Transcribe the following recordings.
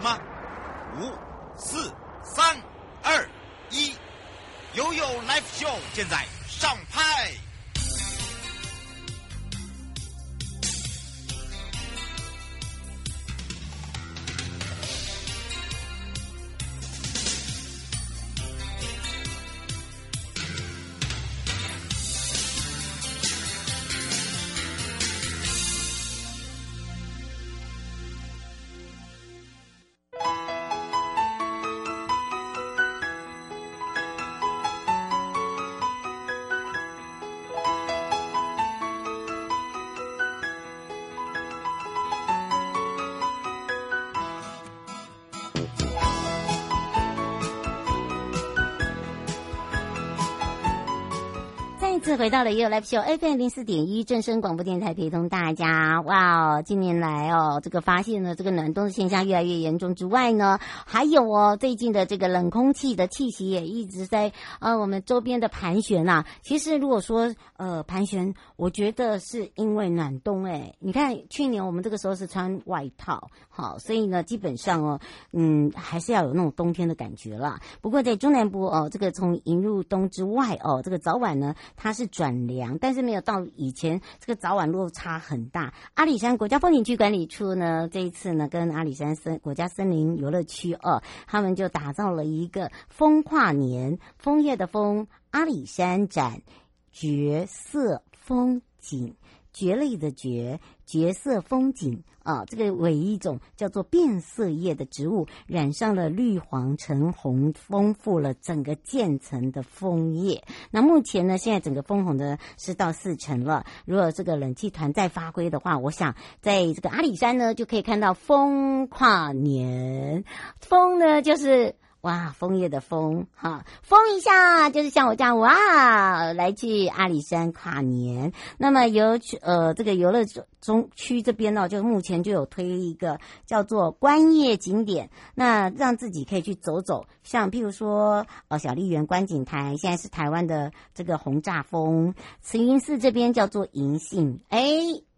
吗？五、四、三、二、一，悠悠 Live Show 现在上拍。再次回到了 You Live Show FM 零四点一正声广播电台，陪同大家。哇哦，近年来哦，这个发现呢，这个暖冬的现象越来越严重之外呢，还有哦，最近的这个冷空气的气息也一直在呃我们周边的盘旋呐。其实如果说呃盘旋，我觉得是因为暖冬诶。你看去年我们这个时候是穿外套，好，所以呢，基本上哦，嗯，还是要有那种冬天的感觉啦。不过在中南部哦，这个从迎入冬之外哦，这个早晚呢，它是转凉，但是没有到以前这个早晚落差很大。阿里山国家风景区管理处呢，这一次呢，跟阿里山森国家森林游乐区哦，他们就打造了一个风跨年枫叶的枫阿里山展绝色风景。蕨类的蕨，绝色风景啊，这个为一种叫做变色叶的植物，染上了绿黄橙红，丰富了整个渐层的枫叶。那目前呢，现在整个枫红的是到四成了。如果这个冷气团再发挥的话，我想在这个阿里山呢，就可以看到风跨年。风呢，就是。哇，枫叶的枫，哈，风一下就是像我这样哇，来去阿里山跨年。那么游呃这个游乐中区这边呢，就目前就有推一个叫做观叶景点，那让自己可以去走走，像譬如说呃小笠原观景台，现在是台湾的这个红炸枫，慈云寺这边叫做银杏，哎，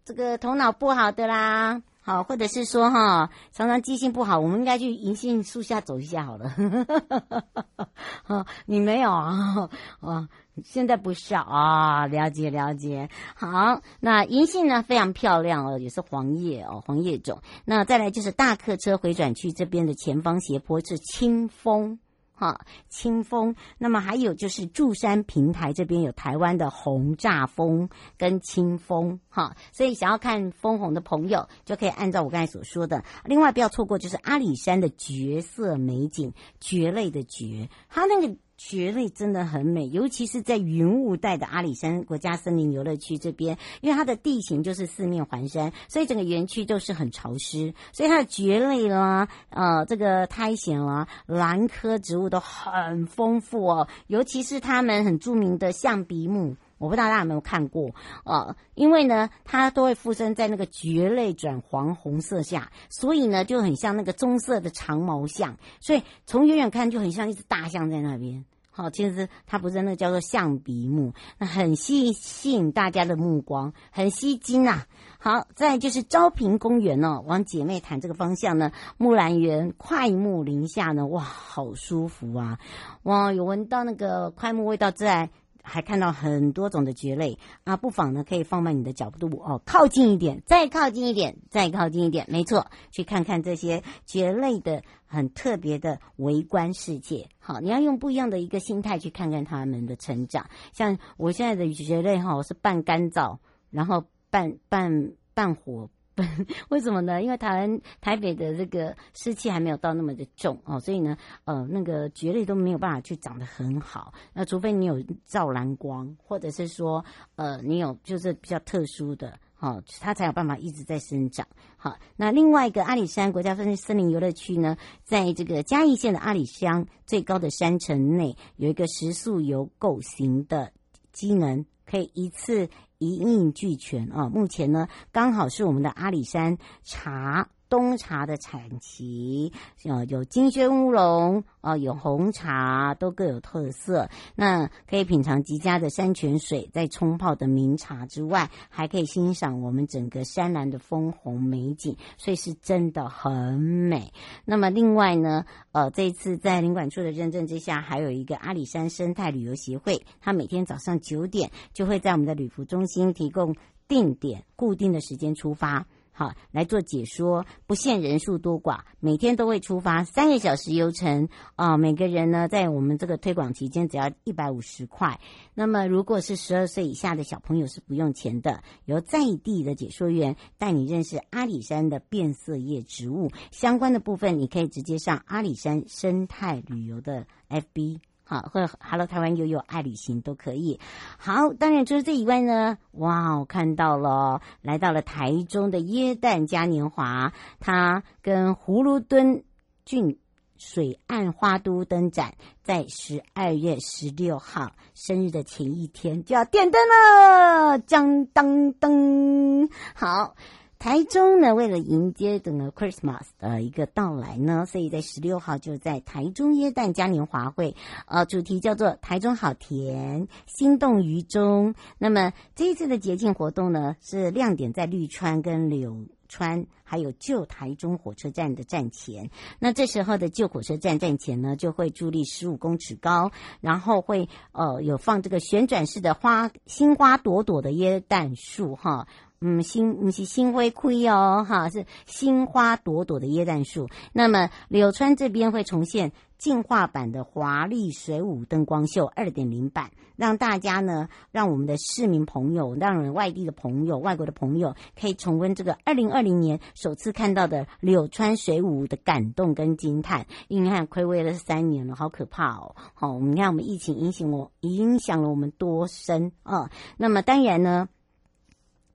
这个头脑不好的啦。好，或者是说哈，常常记性不好，我们应该去银杏树下走一下好了。你没有啊？啊，现在不是啊，了解了解。好，那银杏呢非常漂亮哦，也是黄叶哦，黄叶种。那再来就是大客车回转区这边的前方斜坡是清风。哈，清风。那么还有就是柱山平台这边有台湾的红炸风跟清风，哈，所以想要看枫红的朋友就可以按照我刚才所说的。另外不要错过就是阿里山的绝色美景，绝类的绝，它那个。蕨类真的很美，尤其是在云雾带的阿里山国家森林游乐区这边，因为它的地形就是四面环山，所以整个园区都是很潮湿，所以它的蕨类啦，呃，这个苔藓啦、兰科植物都很丰富哦，尤其是他们很著名的象鼻木，我不知道大家有没有看过呃，因为呢，它都会附身在那个蕨类转黄红色下，所以呢就很像那个棕色的长毛象，所以从远远看就很像一只大象在那边。好，其实它不是那个叫做象鼻目，那很吸引大家的目光，很吸睛啊。好，再就是昭平公园哦，往姐妹潭这个方向呢，木兰园快木林下呢，哇，好舒服啊，哇，有闻到那个快木味道之外。还看到很多种的蕨类啊，不妨呢可以放慢你的脚步哦，靠近一点，再靠近一点，再靠近一点，没错，去看看这些蕨类的很特别的微观世界。好，你要用不一样的一个心态去看看它们的成长。像我现在的蕨类哈，我是半干燥，然后半半半火 为什么呢？因为台湾台北的这个湿气还没有到那么的重哦，所以呢，呃，那个蕨类都没有办法去长得很好。那除非你有照蓝光，或者是说，呃，你有就是比较特殊的，好、哦，它才有办法一直在生长。好，那另外一个阿里山国家森林森林游乐区呢，在这个嘉义县的阿里乡最高的山城内，有一个食宿游构型的机能，可以一次。一应俱全啊！目前呢，刚好是我们的阿里山茶冬茶的产期，呃，有金萱乌龙，呃，有红茶，都各有特色。那可以品尝极佳的山泉水，在冲泡的名茶之外，还可以欣赏我们整个山岚的枫红美景，所以是真的很美。那么另外呢，呃，这一次在领馆处的认证之下，还有一个阿里山生态旅游协会，它每天早上九点就会在我们的旅服中心提供定点固定的时间出发。好，来做解说，不限人数多寡，每天都会出发三个小时游程啊、每个人呢，在我们这个推广期间只要一百五十块。那么，如果是十二岁以下的小朋友是不用钱的，由在地的解说员带你认识阿里山的变色叶植物相关的部分，你可以直接上阿里山生态旅游的 FB。好，或者 Hello 台湾悠悠爱旅行都可以。好，当然除了这以外呢，哇，我看到了，来到了台中的耶诞嘉年华，它跟葫芦墩郡水岸花都灯展，在十二月十六号生日的前一天就要点灯了，将当灯好。台中呢，为了迎接整个 Christmas 的一个到来呢，所以在十六号就在台中耶诞嘉年华会，呃，主题叫做“台中好甜，心动于中”。那么这一次的节庆活动呢，是亮点在绿川跟柳川，还有旧台中火车站的站前。那这时候的旧火车站站前呢，就会伫立十五公尺高，然后会呃有放这个旋转式的花，新花朵朵的耶诞树哈。嗯，新不是新灰灰哦，哈，是新花朵朵的椰蛋树。那么柳川这边会重现进化版的华丽水舞灯光秀二点零版，让大家呢，让我们的市民朋友，让人外地的朋友、外国的朋友，可以重温这个二零二零年首次看到的柳川水舞的感动跟惊叹。因为你看，暌违了三年了，好可怕哦！好，你看我们疫情影响我，影响了我们多深啊？那么当然呢。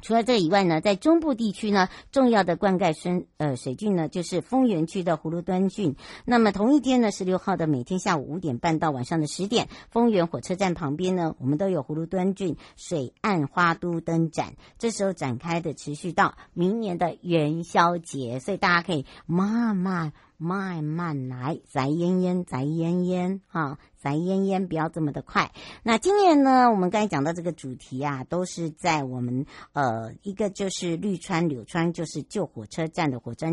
除了这以外呢，在中部地区呢，重要的灌溉水呃水郡呢，就是丰原区的葫芦墩郡。那么同一天呢，十六号的每天下午五点半到晚上的十点，丰原火车站旁边呢，我们都有葫芦墩郡水岸花都灯展。这时候展开的，持续到明年的元宵节，所以大家可以慢慢。慢慢来，宅烟烟，宅烟烟，哈，宅烟烟，不要这么的快。那今年呢，我们刚才讲到这个主题啊，都是在我们呃，一个就是绿川柳川，就是旧火车站的火车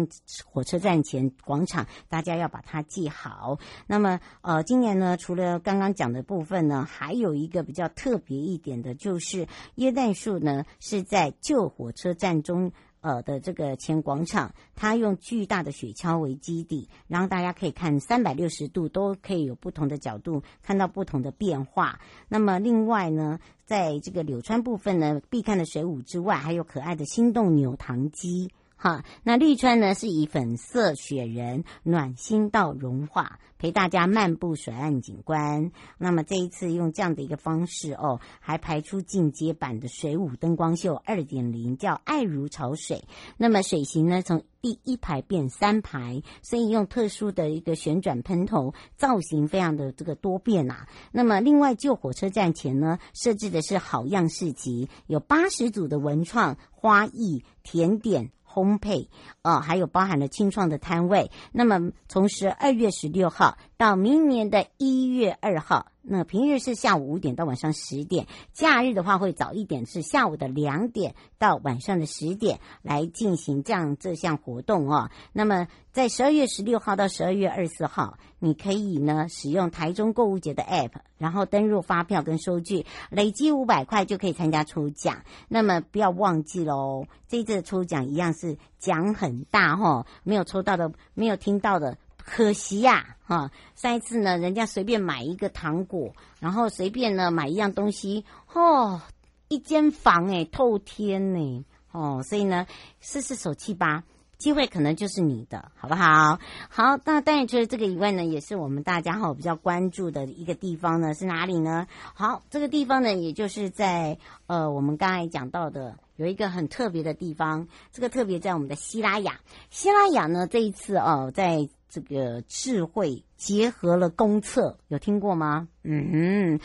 火车站前广场，大家要把它记好。那么呃，今年呢，除了刚刚讲的部分呢，还有一个比较特别一点的，就是耶诞树呢是在旧火车站中。呃的这个前广场，它用巨大的雪橇为基底，然后大家可以看三百六十度都可以有不同的角度看到不同的变化。那么另外呢，在这个柳川部分呢，必看的水舞之外，还有可爱的心动扭糖机。哈，那绿川呢是以粉色雪人暖心到融化，陪大家漫步水岸景观。那么这一次用这样的一个方式哦，还排出进阶版的水舞灯光秀二点零，叫爱如潮水。那么水型呢从第一排变三排，所以用特殊的一个旋转喷头，造型非常的这个多变啊。那么另外旧火车站前呢设置的是好样市集，有八十组的文创花艺甜点。烘焙，啊，还有包含了清创的摊位。那么从十二月十六号到明年的一月二号。那平日是下午五点到晚上十点，假日的话会早一点，是下午的两点到晚上的十点来进行这样这项活动哦。那么在十二月十六号到十二月二十四号，你可以呢使用台中购物节的 App，然后登入发票跟收据，累积五百块就可以参加抽奖。那么不要忘记喽，这次抽奖一样是奖很大哈、哦，没有抽到的，没有听到的。可惜呀，哈，上一次呢，人家随便买一个糖果，然后随便呢买一样东西，哦，一间房诶，透天呢，哦，所以呢，试试手气吧，机会可能就是你的，好不好？好，那当然除了这个以外呢，也是我们大家哈比较关注的一个地方呢，是哪里呢？好，这个地方呢，也就是在呃，我们刚才讲到的。有一个很特别的地方，这个特别在我们的西拉雅。西拉雅呢，这一次哦，在这个智慧结合了公测，有听过吗？嗯哼，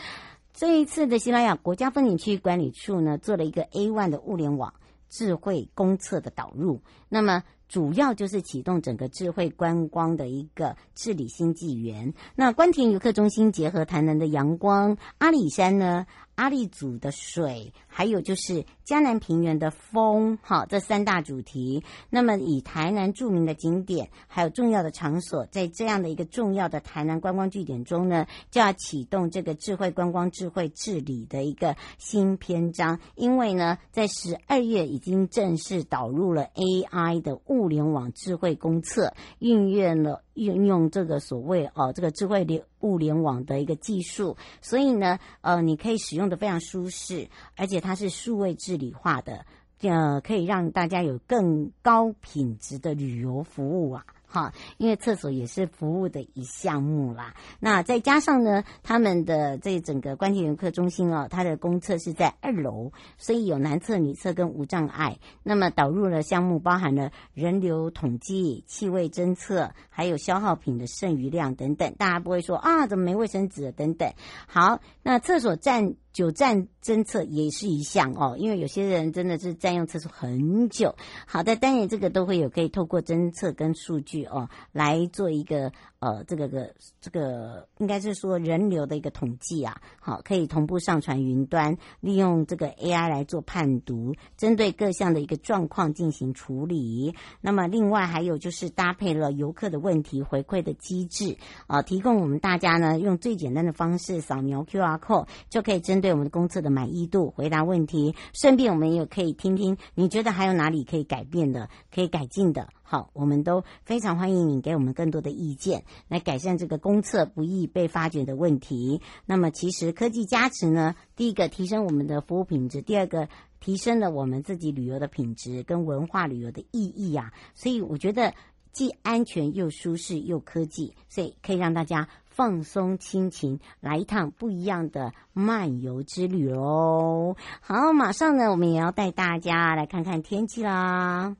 这一次的西拉雅国家风景区管理处呢，做了一个 A one 的物联网智慧公测的导入。那么主要就是启动整个智慧观光的一个治理新纪元。那官田游客中心结合台南的阳光，阿里山呢，阿里祖的水，还有就是江南平原的风，哈，这三大主题。那么以台南著名的景点，还有重要的场所，在这样的一个重要的台南观光据点中呢，就要启动这个智慧观光、智慧治理的一个新篇章。因为呢，在十二月已经正式导入了 AI 的物联网智慧公测，运用了运用这个所谓哦这个智慧联物联网的一个技术，所以呢，呃，你可以使用的非常舒适，而且它是数位治理化的，呃，可以让大家有更高品质的旅游服务啊。哈，因为厕所也是服务的一项目啦。那再加上呢，他们的这整个官田游客中心哦，它的公厕是在二楼，所以有男厕、女厕跟无障碍。那么导入了项目，包含了人流统计、气味侦测，还有消耗品的剩余量等等。大家不会说啊，怎么没卫生纸等等。好，那厕所占。久站侦测也是一项哦，因为有些人真的是占用厕所很久。好的，当然这个都会有可以透过侦测跟数据哦来做一个呃这个个这个应该是说人流的一个统计啊。好，可以同步上传云端，利用这个 AI 来做判读，针对各项的一个状况进行处理。那么另外还有就是搭配了游客的问题回馈的机制啊，提供我们大家呢用最简单的方式扫描 QR code 就可以针。对我们的公厕的满意度回答问题，顺便我们也可以听听你觉得还有哪里可以改变的、可以改进的。好，我们都非常欢迎你给我们更多的意见，来改善这个公厕不易被发觉的问题。那么，其实科技加持呢，第一个提升我们的服务品质，第二个提升了我们自己旅游的品质跟文化旅游的意义啊。所以我觉得既安全又舒适又科技，所以可以让大家。放松心情，来一趟不一样的漫游之旅哦！好，马上呢，我们也要带大家来看看天气啦。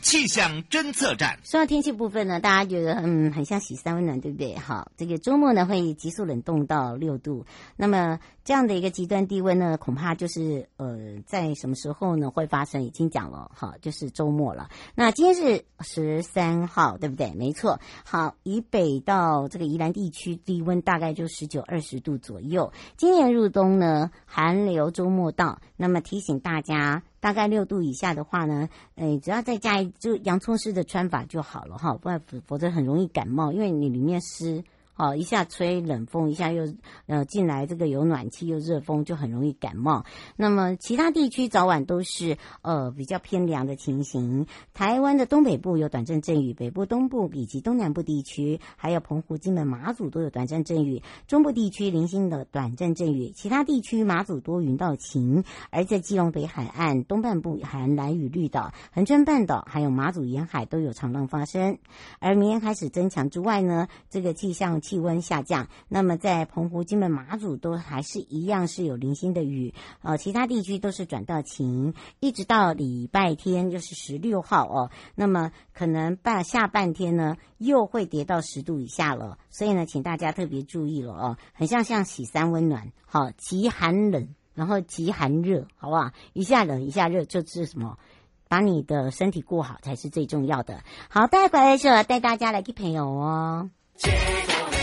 气象侦测站。说到天气部分呢，大家觉得嗯很像洗三温暖，对不对？好，这个周末呢会急速冷冻到六度。那么这样的一个极端低温呢，恐怕就是呃在什么时候呢会发生？已经讲了哈，就是周末了。那今天是十三号，对不对？没错。好，以北到这个宜兰地区低温大概就十九二十度左右。今年入冬呢，寒流周末到，那么提醒大家。大概六度以下的话呢，诶，只要再加一就洋葱式的穿法就好了哈，不然否则很容易感冒，因为你里面湿。哦，一下吹冷风，一下又呃进来这个有暖气又热风，就很容易感冒。那么其他地区早晚都是呃比较偏凉的情形。台湾的东北部有短暂阵雨，北部、东部以及东南部地区，还有澎湖、金门、马祖都有短暂阵雨。中部地区零星的短暂阵雨，其他地区马祖多云到晴。而在基隆北海岸东半部含兰屿绿岛、恒春半岛，还有马祖沿海都有长浪发生。而明天开始增强之外呢，这个气象。气温下降，那么在澎湖、金门、马祖都还是一样是有零星的雨，呃，其他地区都是转到晴，一直到礼拜天就是十六号哦，那么可能半下半天呢又会跌到十度以下了，所以呢，请大家特别注意了哦，很像像洗三温暖，好，极寒冷，然后极寒热，好不好？一下冷一下热，就是什么？把你的身体过好才是最重要的。好，带回来的时候带大家来去朋友哦。结果。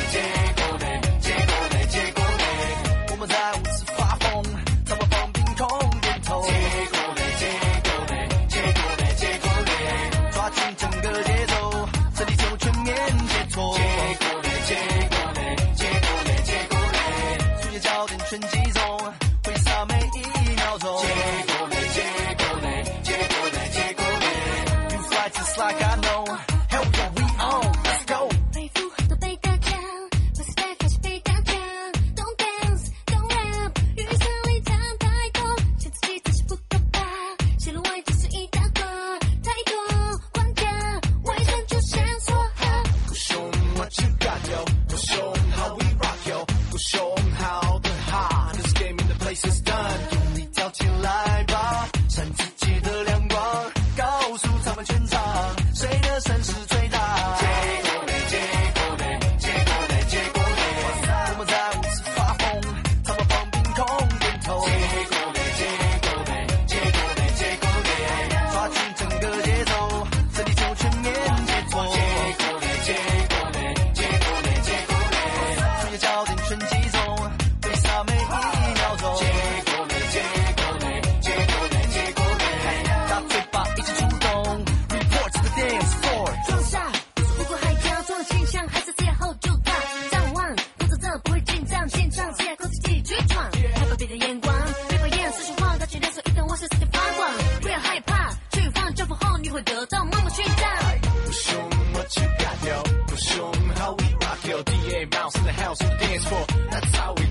that's how we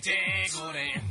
take all day.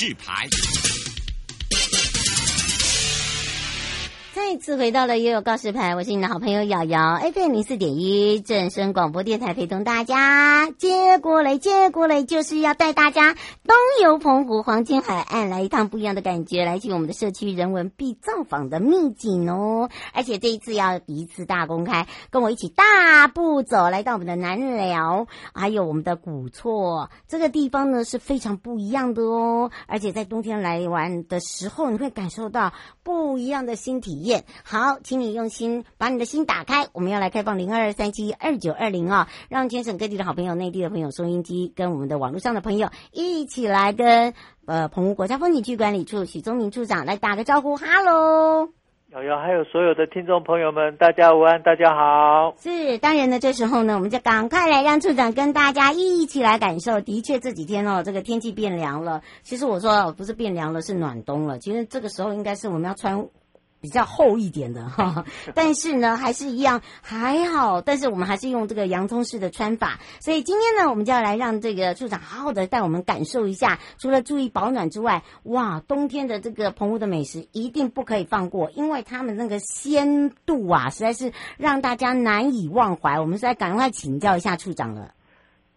制牌。次回到了悠悠告示牌，我是你的好朋友瑶瑶，FM 零四点一正声广播电台，陪同大家接过来，接过来，就是要带大家东游澎湖黄金海岸，来一趟不一样的感觉，来去我们的社区人文必造访的秘境哦。而且这一次要一次大公开，跟我一起大步走，来到我们的南寮，还有我们的古厝，这个地方呢是非常不一样的哦。而且在冬天来玩的时候，你会感受到不一样的新体验。好，请你用心把你的心打开。我们要来开放零二二三七二九二零啊，让全省各地的好朋友、内地的朋友、收音机跟我们的网络上的朋友一起来跟呃澎湖国家风景区管理处许宗明处长来打个招呼。哈喽，瑶瑶，还有所有的听众朋友们，大家午安，大家好。是，当然呢，这时候呢，我们就赶快来让处长跟大家一起来感受。的确，这几天哦，这个天气变凉了。其实我说不是变凉了，是暖冬了。其实这个时候应该是我们要穿。比较厚一点的哈，但是呢，还是一样还好。但是我们还是用这个洋葱式的穿法，所以今天呢，我们就要来让这个处长好好的带我们感受一下。除了注意保暖之外，哇，冬天的这个棚屋的美食一定不可以放过，因为他们那个鲜度啊，实在是让大家难以忘怀。我们是在赶快请教一下处长了。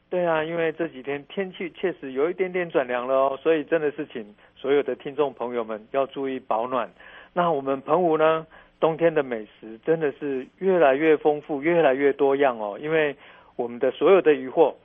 对啊，因为这几天天气确实有一点点转凉了哦，所以真的是请所有的听众朋友们要注意保暖。那我们澎湖呢，冬天的美食真的是越来越丰富，越来越多样哦。因为我们的所有的渔获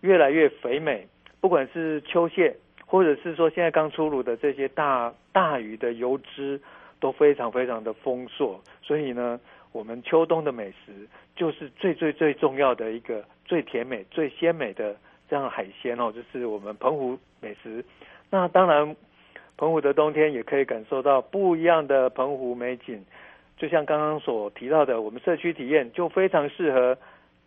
越来越肥美，不管是秋蟹，或者是说现在刚出炉的这些大大鱼的油脂，都非常非常的丰硕。所以呢，我们秋冬的美食就是最最最重要的一个最甜美、最鲜美的这样海鲜哦，就是我们澎湖美食。那当然。澎湖的冬天也可以感受到不一样的澎湖美景，就像刚刚所提到的，我们社区体验就非常适合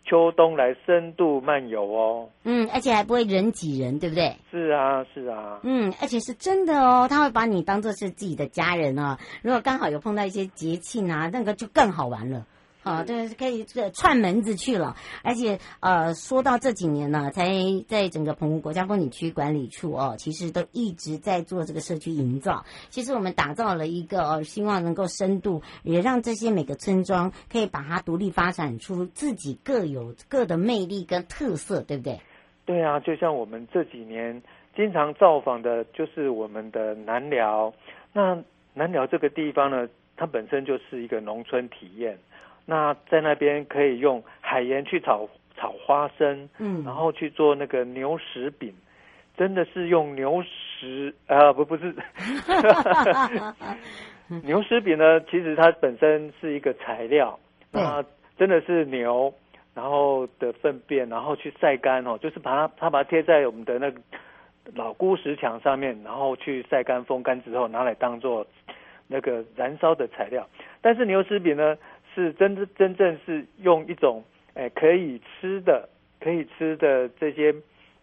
秋冬来深度漫游哦。嗯，而且还不会人挤人，对不对？是啊，是啊。嗯，而且是真的哦，他会把你当做是自己的家人哦。如果刚好有碰到一些节庆啊，那个就更好玩了。好，这个是可以这个串门子去了，而且呃，说到这几年呢，才在整个澎湖国家风景区管理处哦，其实都一直在做这个社区营造。其实我们打造了一个哦，希望能够深度，也让这些每个村庄可以把它独立发展出自己各有各的魅力跟特色，对不对？对啊，就像我们这几年经常造访的，就是我们的南寮。那南寮这个地方呢，它本身就是一个农村体验。那在那边可以用海盐去炒炒花生，嗯，然后去做那个牛屎饼，真的是用牛屎啊，不不是，牛屎饼呢，其实它本身是一个材料，那真的是牛，然后的粪便，然后去晒干哦，就是把它它把它贴在我们的那个老古石墙上面，然后去晒干风干之后拿来当做那个燃烧的材料，但是牛屎饼呢？是真真真正是用一种诶可以吃的可以吃的这些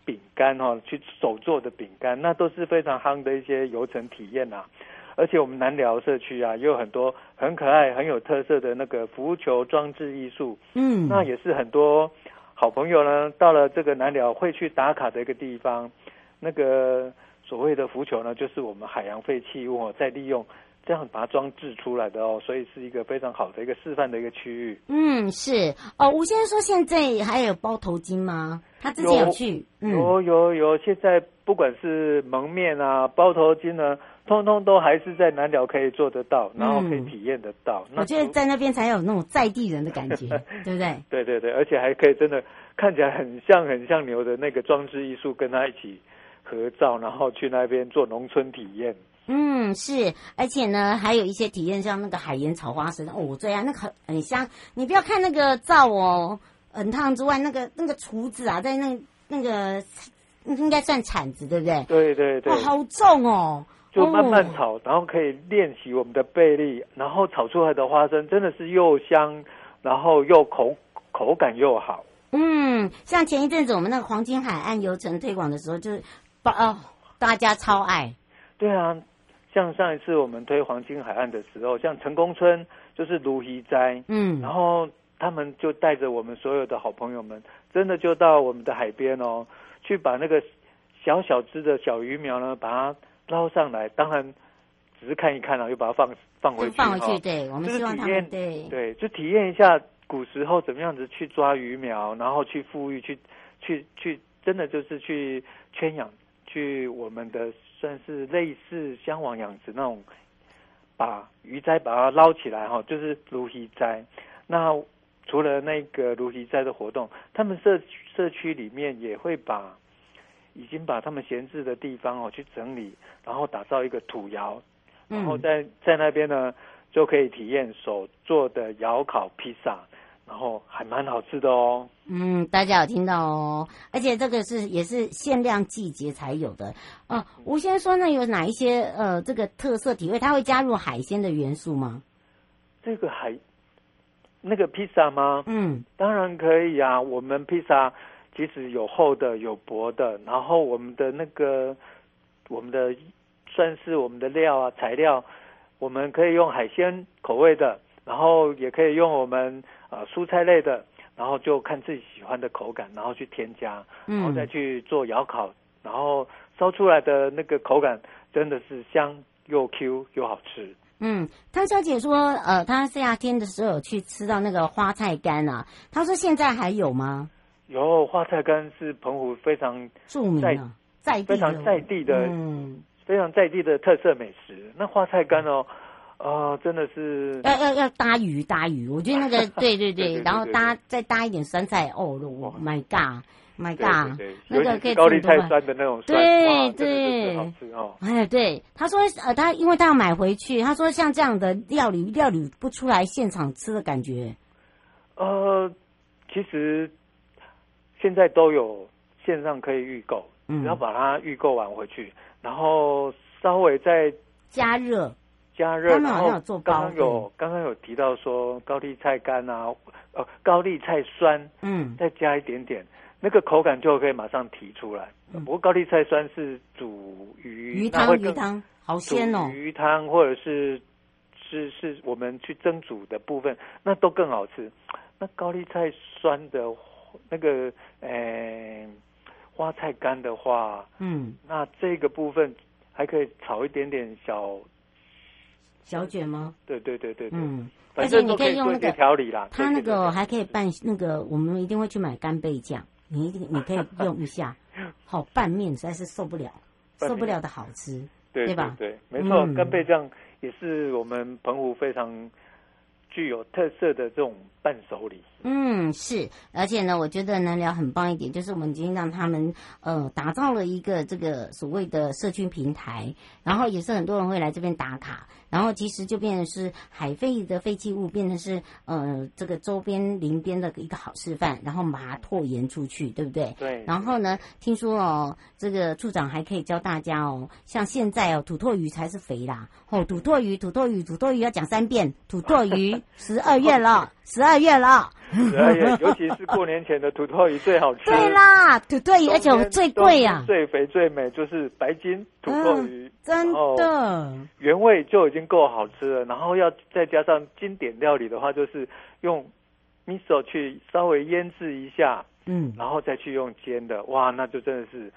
饼干哈、哦，去手做的饼干，那都是非常夯的一些游程体验呐、啊。而且我们南寮社区啊，也有很多很可爱、很有特色的那个浮球装置艺术，嗯，那也是很多好朋友呢到了这个南寮会去打卡的一个地方。那个所谓的浮球呢，就是我们海洋废弃物在利用。这样把它装置出来的哦，所以是一个非常好的一个示范的一个区域。嗯，是哦。吴先生说现在还有包头巾吗？他之前有去，有、嗯、有有有。现在不管是蒙面啊、包头巾呢，通通都还是在南寮可以做得到，然后可以体验得到。嗯、我觉得在那边才有那种在地人的感觉，对不对？对对对，而且还可以真的看起来很像很像牛的那个装置艺术，跟他一起合照，然后去那边做农村体验。嗯，是，而且呢，还有一些体验，像那个海盐炒花生哦，最爱，那个很很香。你不要看那个灶哦，很烫之外，那个那个厨子啊，在那那个应该算铲子，对不对？对对对。哇，好重哦！就慢慢炒，哦、然后可以练习我们的背力，然后炒出来的花生真的是又香，然后又口口感又好。嗯，像前一阵子我们那个黄金海岸游程推广的时候，就是把哦，大家超爱。对啊。像上一次我们推黄金海岸的时候，像成功村就是芦溪斋，嗯，然后他们就带着我们所有的好朋友们，真的就到我们的海边哦，去把那个小小只的小鱼苗呢，把它捞上来。当然只是看一看，然后又把它放放回去，放回去。对，我们希望他们对对，就体验一下古时候怎么样子去抓鱼苗，然后去富裕，去去去，真的就是去圈养，去我们的。算是类似香网养殖那种，把鱼斋把它捞起来哈，就是鲈鱼斋。那除了那个鲈鱼斋的活动，他们社社区里面也会把已经把他们闲置的地方哦去整理，然后打造一个土窑，然后在在那边呢就可以体验手做的窑烤披萨。然后还蛮好吃的哦。嗯，大家有听到哦，而且这个是也是限量季节才有的哦。吴先生说，那有哪一些呃这个特色体味？它会加入海鲜的元素吗？这个海那个披萨吗？嗯，当然可以啊。我们披萨即使有厚的有薄的，然后我们的那个我们的算是我们的料啊材料，我们可以用海鲜口味的，然后也可以用我们。啊，蔬菜类的，然后就看自己喜欢的口感，然后去添加，然后再去做窑烤，然后烧出来的那个口感真的是香又 Q 又好吃。嗯，汤小姐说，呃，她夏天的时候有去吃到那个花菜干啊，她说现在还有吗？有，花菜干是澎湖非常著名的，在地非常在地的，嗯，非常在地的特色美食。那花菜干哦。哦，真的是。要要要搭鱼搭鱼，我觉得那个 对对对，然后搭再搭一点酸菜哦，Oh my god，My god，那个可以高丽菜酸的那种酸，对对，好吃哦。哎，对，他说呃，他因为他要买回去，他说像这样的料理料理不出来现场吃的感觉。呃，其实现在都有线上可以预购，只要把它预购完回去，然后稍微再加热。加热，然后刚刚有刚刚有提到说高丽菜干啊，呃，高丽菜酸，嗯，再加一点点，那个口感就可以马上提出来。不过高丽菜酸是煮鱼，鱼汤鱼汤好鲜哦，鱼汤或者是是是我们去蒸煮的部分，那都更好吃。那高丽菜酸的那个呃花菜干的话，嗯，那这个部分还可以炒一点点小。小卷吗？对对对对对，嗯，而且你可以用那个调理啦，它那个还可以拌那个，我们一定会去买干贝酱，你一定你可以用一下，好拌面实在是受不了，受不了的好吃，对吧？对，没错，干贝酱也是我们澎湖非常具有特色的这种伴手礼。嗯，是，而且呢，我觉得南聊很棒一点，就是我们已经让他们呃打造了一个这个所谓的社区平台，然后也是很多人会来这边打卡，然后其实就变成是海废的废弃物，变成是呃这个周边邻边的一个好示范，然后把它拓延出去，对不对？对。然后呢，听说哦，这个处长还可以教大家哦，像现在哦，土魠鱼才是肥啦，哦，土魠鱼，土魠鱼，土魠鱼要讲三遍，土魠鱼，十二月了，十二月了。十二月，尤其是过年前的土豆鱼最好吃。对啦，土豆鱼，而且最贵呀。最肥最美就是白金土豆鱼，嗯，真的。原味就已经够好吃了，然后要再加上经典料理的话，就是用 miso 去稍微腌制一下，嗯，然后再去用煎的，哇，那就真的是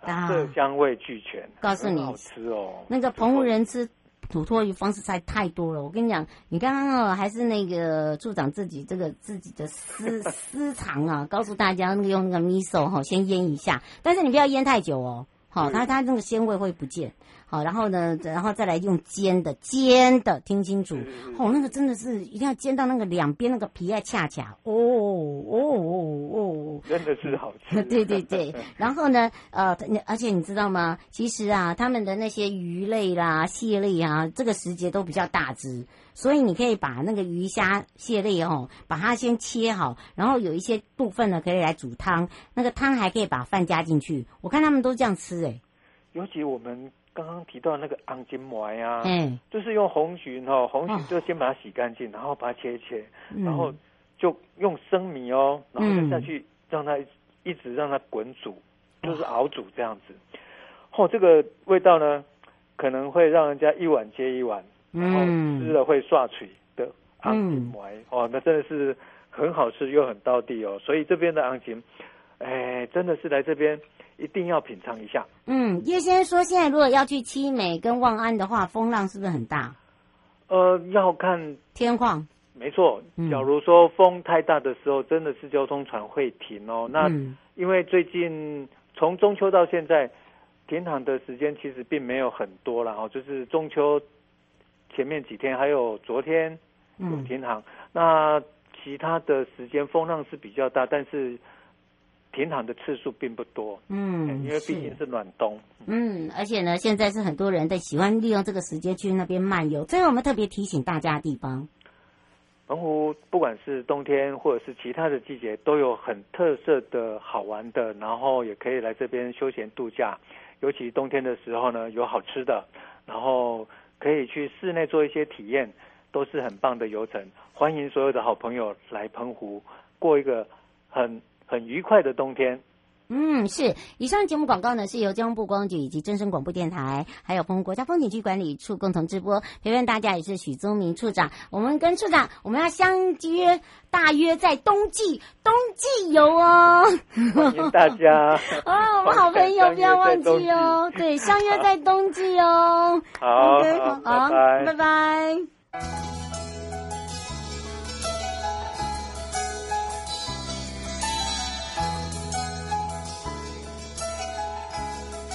啊色香味俱全，告诉你好吃哦。那个澎湖人吃土托鱼方式实在太多了。我跟你讲，你刚刚哦还是那个处长自己这个自己的私私藏啊，告诉大家那个用那个 miso 哈先腌一下，但是你不要腌太久哦，好、哦，它它那个鲜味会不见。好，然后呢，然后再来用煎的，煎的，听清楚，哦，那个真的是一定要煎到那个两边那个皮要恰恰，哦哦哦哦，真的是好吃。对 对对，然后呢，呃，而且你知道吗？其实啊，他们的那些鱼类啦、蟹类啊，这个时节都比较大只，所以你可以把那个鱼虾蟹类哦，把它先切好，然后有一些部分呢可以来煮汤，那个汤还可以把饭加进去。我看他们都这样吃，哎，尤其我们。刚刚提到那个昂金馍呀，嗯，就是用红鲟哦，红鲟就先把它洗干净，哦、然后把它切一切，嗯、然后就用生米哦，然后再下去让它一直让它滚煮，嗯、就是熬煮这样子。哦，这个味道呢，可能会让人家一碗接一碗，然后吃了会刷嘴的昂金馍哦，那真的是很好吃又很到地哦。所以这边的昂金，哎，真的是来这边。一定要品尝一下。嗯，叶先生说，现在如果要去七美跟望安的话，风浪是不是很大？呃，要看天况。没错，假如说风太大的时候，真的是交通船会停哦。那因为最近从中秋到现在，停航的时间其实并没有很多了哦，就是中秋前面几天还有昨天有停航，那其他的时间风浪是比较大，但是。停航的次数并不多，嗯，因为毕竟是暖冬，嗯，而且呢，现在是很多人在喜欢利用这个时间去那边漫游。这是我们特别提醒大家的地方。澎湖不管是冬天或者是其他的季节，都有很特色的好玩的，然后也可以来这边休闲度假。尤其冬天的时候呢，有好吃的，然后可以去室内做一些体验，都是很棒的游程。欢迎所有的好朋友来澎湖过一个很。很愉快的冬天。嗯，是。以上节目广告呢，是由交通部观光局以及真声广播电台，还有澎湖国家风景区管理处共同直播。陪伴大家也是许宗明处长。我们跟处长，我们要相约，大约在冬季，冬季游哦。欢迎大家。哦，我们好朋友不要忘记哦。对，相约在冬季哦。好好，好，拜拜。拜拜。